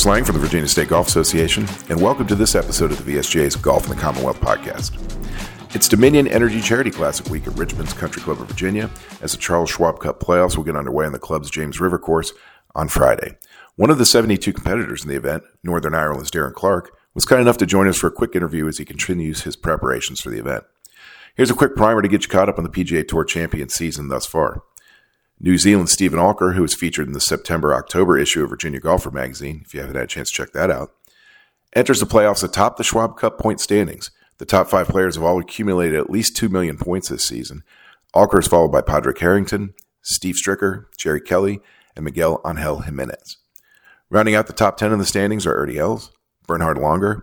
Chris Lang from the Virginia State Golf Association, and welcome to this episode of the VSGA's Golf in the Commonwealth podcast. It's Dominion Energy Charity Classic week at Richmond's Country Club of Virginia as the Charles Schwab Cup playoffs will get underway on the club's James River course on Friday. One of the 72 competitors in the event, Northern Ireland's Darren Clarke, was kind enough to join us for a quick interview as he continues his preparations for the event. Here's a quick primer to get you caught up on the PGA Tour champion season thus far. New Zealand's Stephen Alker, who was featured in the September October issue of Virginia Golfer magazine, if you haven't had a chance to check that out, enters the playoffs atop the Schwab Cup point standings the top five players have all accumulated at least 2 million points this season. Alker is followed by Padraig Harrington, Steve Stricker, Jerry Kelly, and Miguel Angel Jimenez. Rounding out the top 10 in the standings are Ernie Els, Bernhard Langer,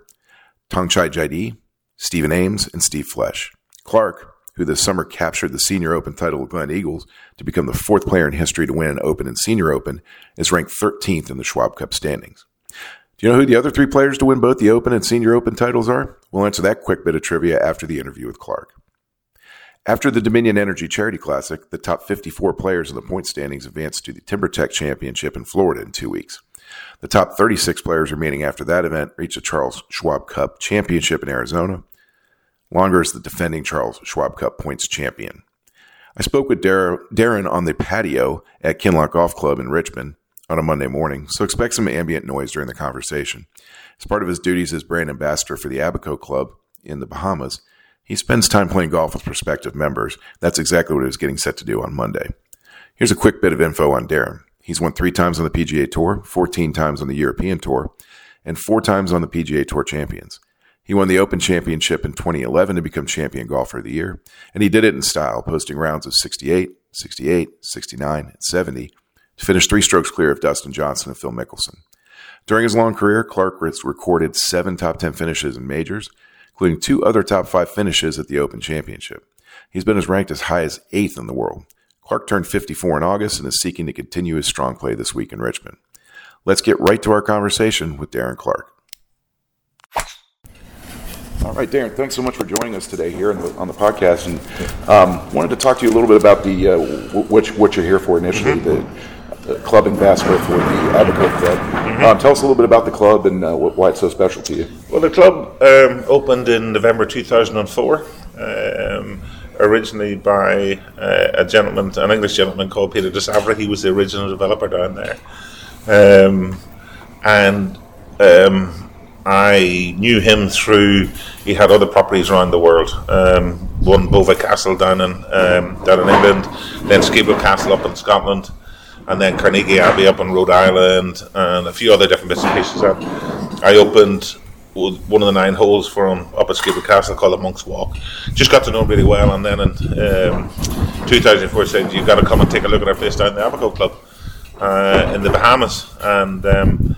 Thongchai Jaidee, Stephen Ames, and Steve Flesch. Clarke, who this summer captured the Senior Open title of Gleneagles to become the fourth player in history to win an Open and Senior Open, is ranked 13th in the Schwab Cup standings. Do you know who the other three players to win both the Open and Senior Open titles are? We'll answer that quick bit of trivia after the interview with Clarke. After the Dominion Energy Charity Classic, the top 54 players in the point standings advanced to the TimberTech Championship in Florida in two weeks. The top 36 players remaining after that event reached the Charles Schwab Cup Championship in Arizona. Langer is the defending Charles Schwab Cup points champion. I spoke with Darren on the patio at Kinloch Golf Club in Richmond on a Monday morning, so expect some ambient noise during the conversation. As part of his duties as brand ambassador for the Abaco Club in the Bahamas, he spends time playing golf with prospective members. That's exactly what he was getting set to do on Monday. Here's a quick bit of info on Darren. He's won three times on the PGA Tour, 14 times on the European Tour, and four times on the PGA Tour Champions. He won the Open Championship in 2011 to become Champion Golfer of the Year, and he did it in style, posting rounds of 68, 68, 69, and 70 to finish three strokes clear of Dustin Johnson and Phil Mickelson. During his long career, Clarke Ritz recorded seven top 10 finishes in majors, including two other top five finishes at the Open Championship. He's been as ranked as high as eighth in the world. Clarke turned 54 in August and is seeking to continue his strong play this week in Richmond. Let's get right to our conversation with Darren Clarke. All right, Darren, thanks so much for joining us today here the, on the podcast. And um, wanted to talk to you a little bit about the uh, what, what you're here for initially, mm-hmm. the club ambassador for the Abaco Club. Mm-hmm. Um, tell us a little bit about the club and uh, why it's so special to you. Well, the club um, opened in November 2004, um, originally by uh, a gentleman, an English gentleman called Peter de Savary. He was the original developer down there. Um, and um, I knew him through, he had other properties around the world. Um, one Bovey Castle down in, down in England, then Skibo Castle up in Scotland and then Carnegie Abbey up in Rhode Island, and a few other different bits and pieces. I opened one of the nine holes for him up at Skibo Castle called the Monk's Walk. Just got to know him really well, and then in um, 2004 said, "You've got to come and take a look at our place down in the Abaco Club uh, in the Bahamas." And um,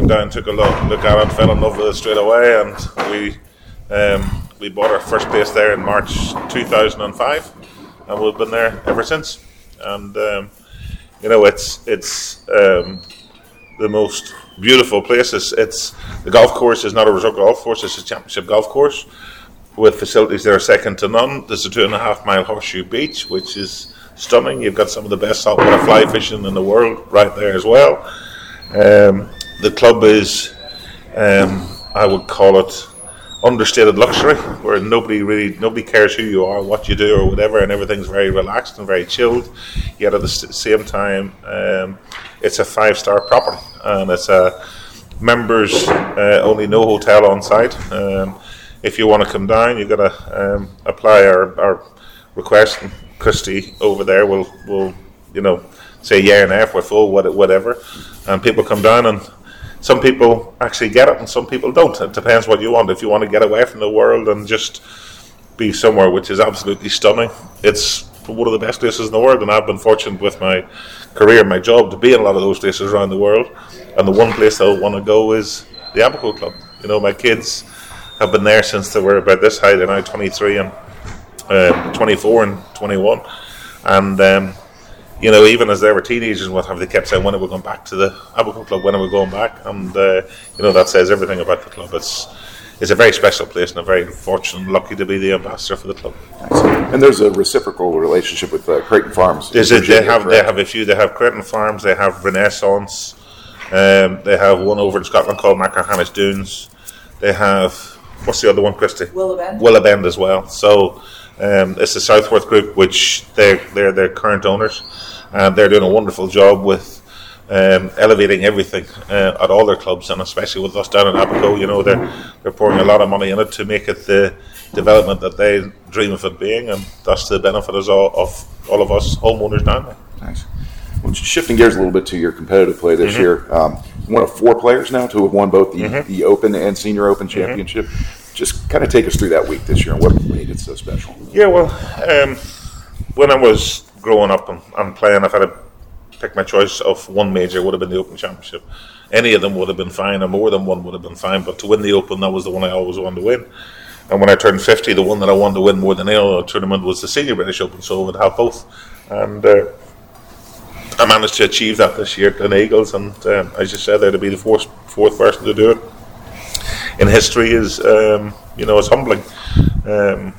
came down, took a look, look at it, fell in love with it straight away, and we um, we bought our first place there in March 2005, and we've been there ever since. And um, you know, it's it's um, the most beautiful place. It's, it's, the golf course is not a resort golf course; it's a championship golf course with facilities that are second to none. There's a two and a half mile horseshoe beach, which is stunning. You've got some of the best saltwater fly fishing in the world right there as well. Um, the club is, um, I would call it understated luxury where nobody really nobody cares who you are, what you do, or whatever, and everything's very relaxed and very chilled. Yet at the same time, um, it's a five star property and it's a members uh, only no hotel on site. Um, if you want to come down, you've got to um, apply our, our request. And Christy over there will will you know say yeah and F, we're full, whatever, and people come down and some people actually get it and some people don't. It depends what you want. If you want to get away from the world and just be somewhere which is absolutely stunning, it's one of the best places in the world. And I've been fortunate with my career, my job, to be in a lot of those places around the world. And the one place I want to go is the Abaco Club. You know, my kids have been there since they were about this height. They're now 23 and uh, 24 and 21. And um, you know, even as they were teenagers and what have they kept saying, when are we going back to the Abaco Club? When are we going back? And, uh, you know, that says everything about the club. It's it's a very special place and I'm very fortunate and lucky to be the ambassador for the club. And there's a reciprocal relationship with uh, Creighton Farms. There's a, they have they have a few. They have Creighton Farms. They have Renaissance. Um, they have one over in Scotland called Machrihanish Dunes. They have what's the other one, Christy? Willowbend. Willowbend as well. So um, it's the Southworth Group, which they're they're their current owners, and they're doing a wonderful job with. Um, elevating everything uh, at all their clubs, and especially with us down in Abaco, you know they're they're pouring a lot of money in it to make it the development that they dream of it being, and that's the benefit of all of all of us homeowners down there. Nice. Well, shifting gears a little bit to your competitive play this year, um, one of four players now to have won both the, the Open and Senior Open Championship. Just kind of take us through that week this year and what made it so special. Yeah, well, um, when I was growing up and, and playing, I've had to pick my choice of one major, would have been the Open Championship. Any of them would have been fine, or more than one would have been fine. But to win the Open, that was the one I always wanted to win. And when I turned 50, the one that I wanted to win more than any other tournament was the Senior British Open, so I would have both. And uh, I managed to achieve that this year at Eagles, and um, as you said, there to be the fourth, fourth person to do it in history is, um, you know, it's humbling. Um,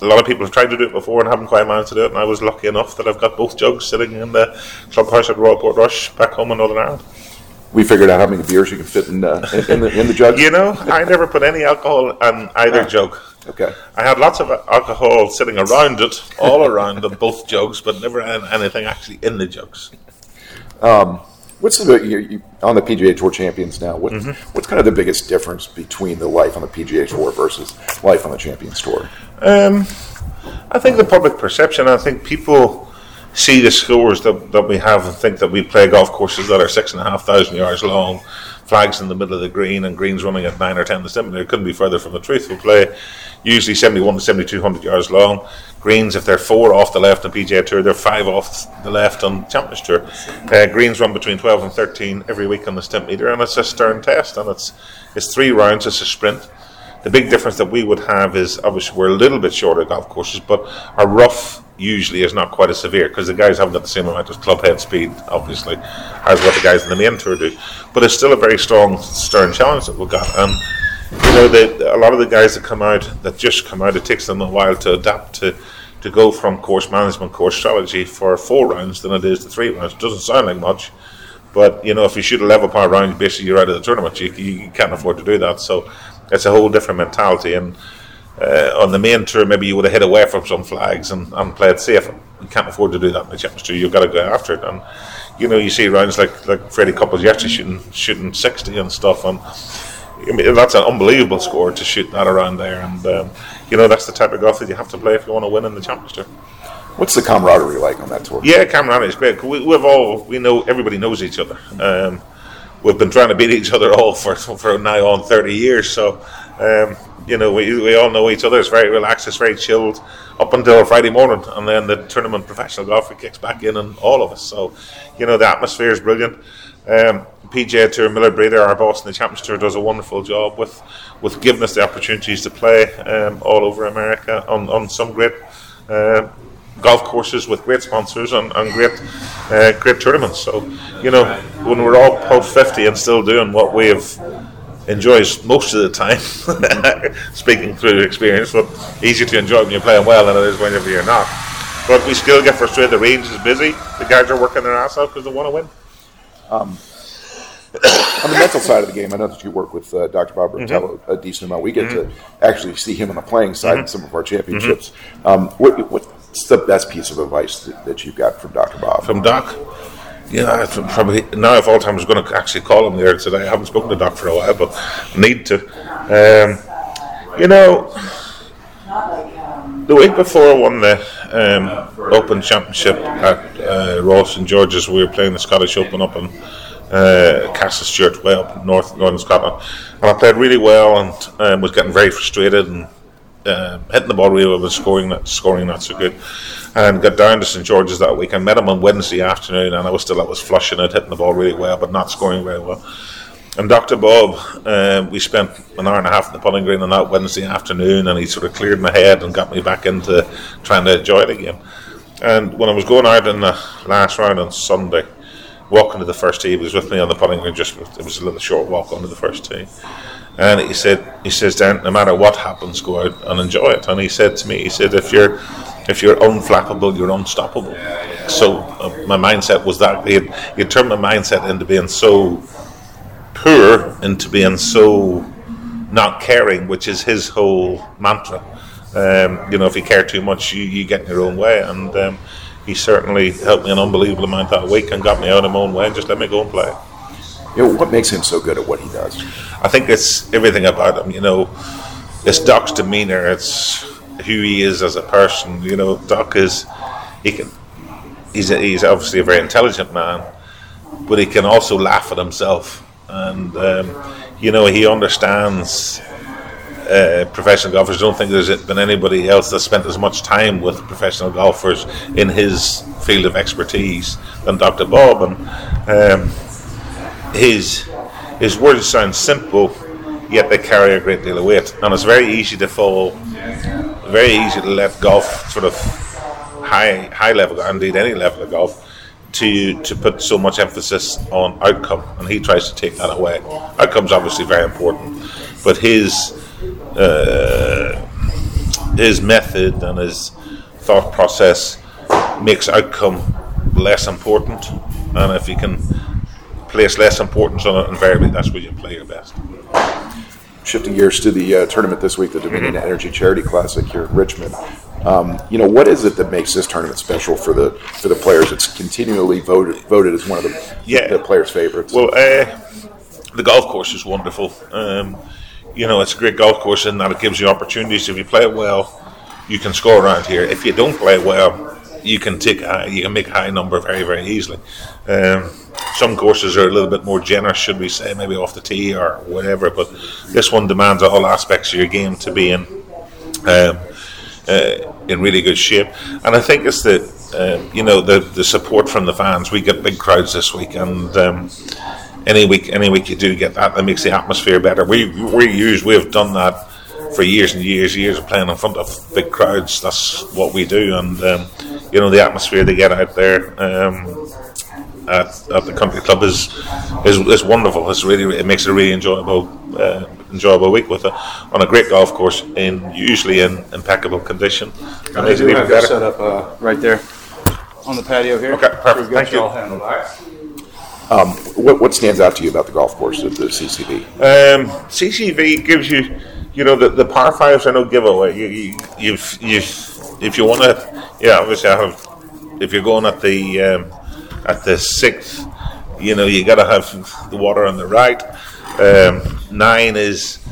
a lot of people have tried to do it before and haven't quite managed to do it, and I was lucky enough that I've got both jugs sitting in the clubhouse at Royal Portrush back home in Northern Ireland. We figured out how many beers you can fit in, uh, in, the, in the jug. You know, I never put any alcohol in either jug. Okay. I had lots of alcohol sitting around it, all around the both jugs, but never anything actually in the jugs. What's the you, you, on the PGA Tour champions now? What, What's kind of the biggest difference between the life on the PGA Tour versus life on the Champions Tour? Um, I think the public perception, I think people see the scores that, that we have and think that we play golf courses that are six and a half thousand yards long, flags in the middle of the green, and greens running at nine or ten. The stimulator It couldn't be further from the truth. We play usually 71 to 7200 yards long. Greens, if they're four off the left on PGA Tour, they're five off the left on Champions Tour. Uh, greens run between 12 and 13 every week on the stimp meter, and it's a stern test, and it's it's three rounds, it's a sprint. The big difference that we would have is obviously we're a little bit shorter golf courses, but our rough usually is not quite as severe because the guys haven't got the same amount of club head speed, obviously, as what the guys in the main tour do. But it's still a very strong stern challenge that we've got, you know, the, a lot of the guys that come out, that just come out, it takes them a while to adapt to, to go from course management, course strategy for four rounds than it is to three rounds. It doesn't sound like much, but you know, if you shoot a level par round, basically you're out of the tournament. You, you can't afford to do that. So it's a whole different mentality. And uh, on the main tour, maybe you would have hit away from some flags and, and played safe. You can't afford to do that in the Champions Tour. You've got to go after it. And you know, you see rounds like like Freddie Couples yesterday shooting shooting sixty and stuff, and I mean, that's an unbelievable score to shoot that around there. And um, you know, that's the type of golf that you have to play if you want to win in the championship. What's the camaraderie like on that tour? Yeah, camaraderie is great. We, we've all we know everybody knows each other. Um, we've been trying to beat each other all for for now on thirty years. So um, you know, we, we all know each other. It's very relaxed. It's very chilled up until Friday morning, and then the tournament professional golf kicks back in, and all of us. So you know, the atmosphere is brilliant. Um, PGA Tour, Miller Brady, our boss in the Champions Tour, does a wonderful job with with giving us the opportunities to play um, all over America on, on some great uh, golf courses with great sponsors and, and great uh, great tournaments. So, you know, when we're all post 50 and still doing what we have enjoys most of the time, speaking through experience, but easier to enjoy when you're playing well than it is whenever you're not. But we still get frustrated. The range is busy. The guys are working their ass off because they want to win. On the mental side of the game, I know that you work with uh, Dr. Bob Rotella a decent amount. We get to actually see him on the playing side in some of our championships. Um, what, what's the best piece of advice that, that you got from Dr. Bob? From Doc, yeah, probably now of all time I was going to actually call him there today. I haven't spoken to Doc for a while, but need to. Um, you know, the week before I won the um, Open Championship at uh, Royal St George's, we were playing the Scottish Open up in uh, Castle Stuart, way up north, northern Scotland, and I played really well and um, was getting very frustrated and uh, hitting the ball really well, but scoring not scoring not so good. And got down to St George's that week. I met him on Wednesday afternoon, and I was still I was flushing it, hitting the ball really well, but not scoring very well. And Dr. Bob, um, we spent an hour and a half in the putting green on that Wednesday afternoon, and he sort of cleared my head and got me back into trying to enjoy it again. And when I was going out in the last round on Sunday, walking to the first tee, he was with me on the putting green. Just it was a little short walk onto the first tee, and he said, he says, Dan, no matter what happens, go out and enjoy it. And he said to me, he said, if you're if you're unflappable, you're unstoppable. so uh, my mindset was that he had, he turned my mindset into being so poor into being so not caring, which is his whole mantra. Um, you know, if you care too much, you, you get in your own way. And um, he certainly helped me an unbelievable amount that week and got me out of my own way and just let me go and play. You know, what makes him so good at what he does? I think it's everything about him. You know, it's Doc's demeanor. It's who he is as a person. You know, Doc is he can he's a, he's obviously a very intelligent man, but he can also laugh at himself, and um, you know he understands. Uh, professional golfers. I don't think there's been anybody else that spent as much time with professional golfers in his field of expertise than Dr. Bob. And um, his his words sound simple, yet they carry a great deal of weight, and it's very easy to fall, very easy to let golf sort of high high level, indeed any level of golf, to to put so much emphasis on outcome, and he tries to take that away. Outcome's obviously very important, but his uh, his method and his thought process makes outcome less important, and if you can place less importance on it, invariably that's where you play your best. Shifting gears to the uh, tournament this week, the Dominion mm-hmm. Energy Charity Classic here in Richmond. Um, you know, what is it that makes this tournament special for the for the players? It's continually voted voted as one of the, yeah. the players' favorites. Well, uh, the golf course is wonderful. Um, you know, it's a great golf course in that it gives you opportunities. If you play it well, you can score around here. If you don't play well, you can take you can make a high number very very easily. Um, some courses are a little bit more generous, should we say, maybe off the tee or whatever. But this one demands all aspects of your game to be in um, uh, in really good shape. And I think it's the uh, you know the the support from the fans. We get big crowds this week, and um, any week any week you do get that, that makes the atmosphere better. We we use we have done that for years and years, years of playing in front of big crowds. That's what we do, and um, you know the atmosphere they get out there. Um, at, at the country club is, is is wonderful. It's really it makes it a really enjoyable uh, enjoyable week with a, on a great golf course in usually in impeccable condition. And they do have better. set up uh, right there on the patio here. Okay, perfect. Thank you. Um, what, what stands out to you about the golf course at the CCV? Um, CCV gives you, you know, the, the par fives are no giveaway. You, you, you've, you've, if you want to, yeah, obviously I have. If you're going at the um, at the sixth, you know, you got to have the water on the right. Um, nine is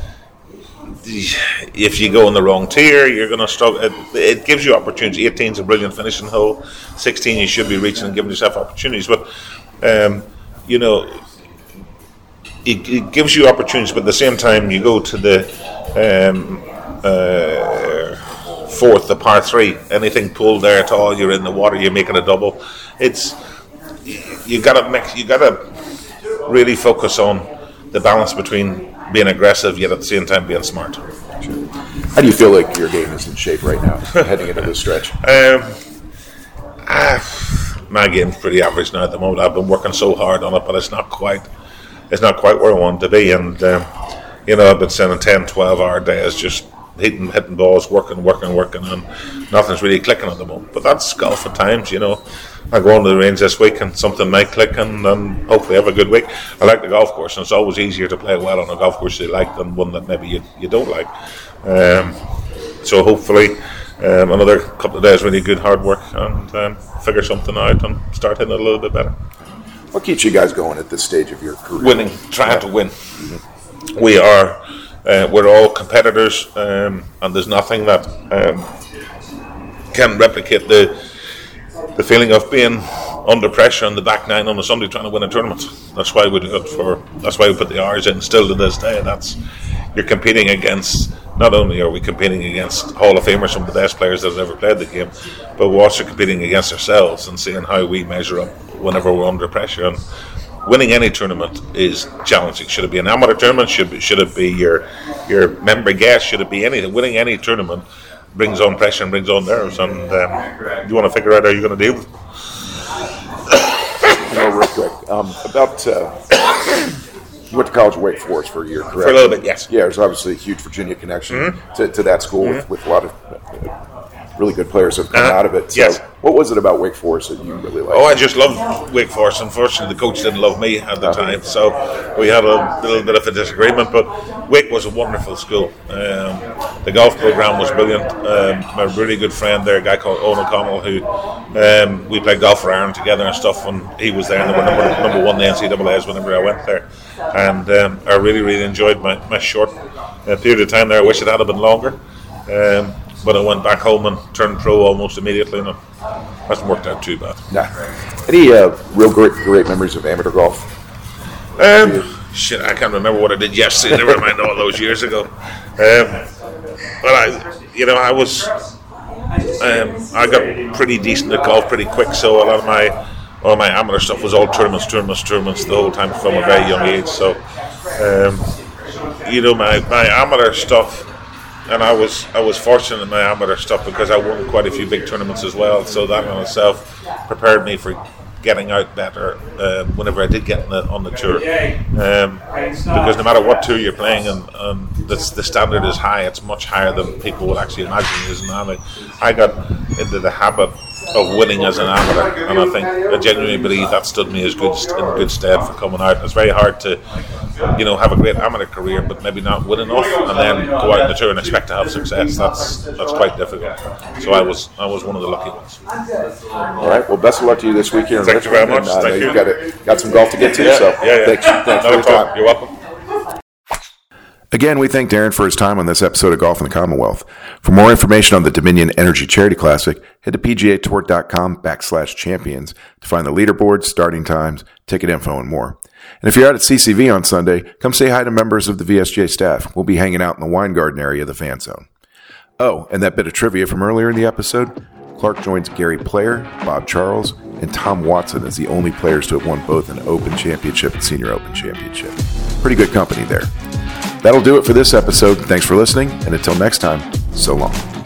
if you go in the wrong tier, you're going to struggle. It, it, gives you opportunities. 18 is a brilliant finishing hole. 16, you should be reaching and giving yourself opportunities. But, um, you know, it, it, gives you opportunities, but at the same time, you go to the um, uh, fourth, the par three. Anything pulled there at all, you're in the water. You're making a double. It's you got to make you got to really focus on the balance between being aggressive yet at the same time being smart. How do you feel like your game is in shape right now, heading into this stretch? Um, uh, my game's pretty average now at the moment. I've been working so hard on it, but it's not quite it's not quite where I want to be. And um, you know, I've been spending 10, 12 hour days just hitting hitting balls, working, working, working, and nothing's really clicking at the moment. But that's golf at times, you know. I go on to the range this week and something might click and, and hopefully have a good week. I like the golf course and it's always easier to play well on a golf course you like than one that maybe you, you don't like. Um, so hopefully um, another couple of days really good hard work and um, figure something out and start hitting it a little bit better. What keeps you guys going at this stage of your career? Winning, trying yeah. to win. Mm-hmm. We are, uh, we're all competitors, um, and there's nothing that um, can replicate the the feeling of being under pressure on the back nine on a Sunday trying to win a tournament. That's why we do it for. That's why we put the hours in. Still to this day, that's you're competing against. Not only are we competing against Hall of Famers, some of the best players that have ever played the game, but we're also competing against ourselves and seeing how we measure up whenever we're under pressure. And winning any tournament is challenging. Should it be an amateur tournament? Should it, should it be your your member guest? Should it be anything? Winning any tournament brings on pressure and brings on nerves, and um, you want to figure out how you're going to deal with it. real quick, um, about uh, you went to college at Wake Forest for a year, correct? For a little bit, yes. Yeah, there's obviously a huge Virginia connection mm-hmm. to, to, that school mm-hmm. with, with, a lot of really good players have come Uh-huh. out of it. So Yes. what was it about Wake Forest that you really liked? Oh, I just loved Wake Forest. Unfortunately, the coach didn't love me at the time, so we had a little bit of a disagreement. But Wake was a wonderful school. Um, the golf program was brilliant. Um, my really good friend there, a guy called Owen O'Connell, who um, we played golf for Ireland together and stuff when he was there. And they were number, number one in the NCAA's whenever I went there. And um, I really, really enjoyed my, my short uh, period of time there. I wish it had been longer. Um, but I went back home and turned pro almost immediately, and it hasn't worked out too bad. Nah. Any uh, real great, great memories of amateur golf? Um, shit, I can't remember what I did yesterday. Never mind all those years ago. Um, but I, you know, I was, um, I got pretty decent at golf pretty quick. So a lot of my, all my amateur stuff was all tournaments, tournaments, tournaments the whole time from a very young age. So, um, you know, my my amateur stuff. And I was I was fortunate in my amateur stuff because I won quite a few big tournaments as well. So that in itself prepared me for getting out better um, whenever I did get on the, on the tour. Um, because no matter what tour you're playing, and, and the, the standard is high, it's much higher than people would actually imagine it is. And I, I got into the habit of winning as an amateur, and I think I genuinely believe that stood me as good in good stead for coming out. It's very hard to, you know, have a great amateur career, but maybe not win enough, and then go out on the tour and expect to have success. That's that's quite difficult. So I was I was one of the lucky ones. All right. Well, best of luck to you this week here in Thank you very much. And, uh, Thank you've got, a, got some golf to get to. so yeah, yeah. thanks, thanks Not for a your problem. time. You're welcome. Again, we thank Darren for his time on this episode of Golf in the Commonwealth. For more information on the Dominion Energy Charity Classic, head to pgatour.com backslash champions to find the leaderboards, starting times, ticket info, and more. And if you're out at CCV on Sunday, come say hi to members of the VSGA staff. We'll be hanging out in the wine garden area of the fan zone. Oh, and that bit of trivia from earlier in the episode Clarke joins Gary Player, Bob Charles, and Tom Watson as the only players to have won both an Open Championship and Senior Open Championship. Pretty good company there. That'll do it for this episode. Thanks for listening, and until next time, so long.